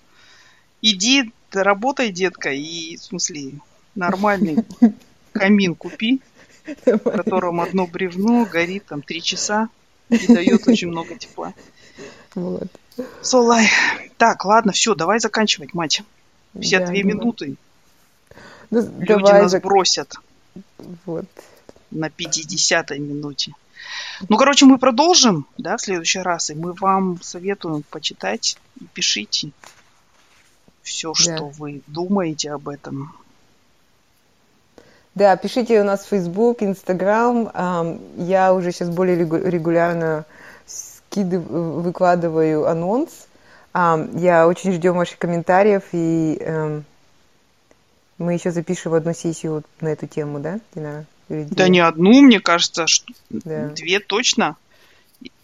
Speaker 1: иди, работай, детка, и, в смысле, нормальный *laughs* камин купи, в котором одно бревно горит там три часа и дает очень много тепла. Вот. Солай. Так, ладно, все, давай заканчивать, мать. Все да, две давай. минуты. Ну, Люди давай нас зак... бросят.
Speaker 2: Вот.
Speaker 1: На 50-й минуте. Ну, короче, мы продолжим, да, в следующий раз, и мы вам советуем почитать и пишите все, да. что вы думаете об этом.
Speaker 2: Да, пишите у нас в Facebook, Instagram. Я уже сейчас более регулярно скидываю, выкладываю анонс. Я очень ждем ваших комментариев, и эм, мы еще запишем одну сессию на эту тему, да, Динара?
Speaker 1: Да не одну, мне кажется, что да. две точно.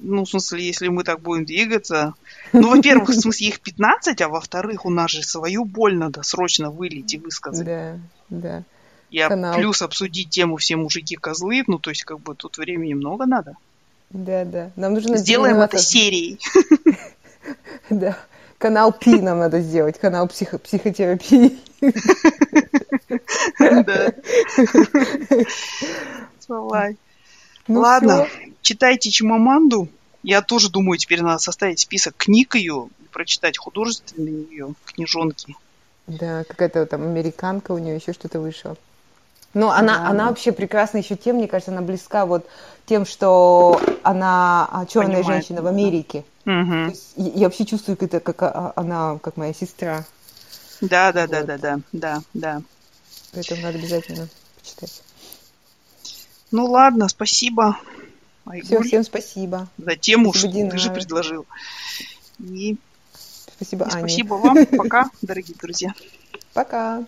Speaker 1: Ну, в смысле, если мы так будем двигаться. Ну, во-первых, в смысле, их 15, а во-вторых, у нас же свою боль надо срочно вылить и высказать.
Speaker 2: Да, да.
Speaker 1: Я Канал. плюс обсудить тему все мужики козлы, ну, то есть, как бы тут времени много надо.
Speaker 2: Да, да. Нам нужно
Speaker 1: Сделаем это серией. *laughs*
Speaker 2: Да. Канал Пи нам надо сделать, канал психо психотерапии. Да.
Speaker 1: Ну Ладно, читайте Чимаманду. Я тоже думаю, теперь надо составить список книг ее, прочитать художественные ее книжонки.
Speaker 2: Да, какая-то там американка у нее еще что-то вышло. Но она, да, она да. вообще прекрасна еще тем, мне кажется, она близка вот тем, что она а, черная Понимает, женщина в Америке. Угу. я вообще чувствую, это как а, она, как моя сестра.
Speaker 1: Да, да, вот. да, да, да, да, да.
Speaker 2: Поэтому надо обязательно почитать.
Speaker 1: Ну ладно, спасибо.
Speaker 2: Все, всем спасибо.
Speaker 1: За тему, спасибо, что ты же предложил.
Speaker 2: И спасибо, и
Speaker 1: Аня. Спасибо вам. Пока, дорогие друзья.
Speaker 2: Пока.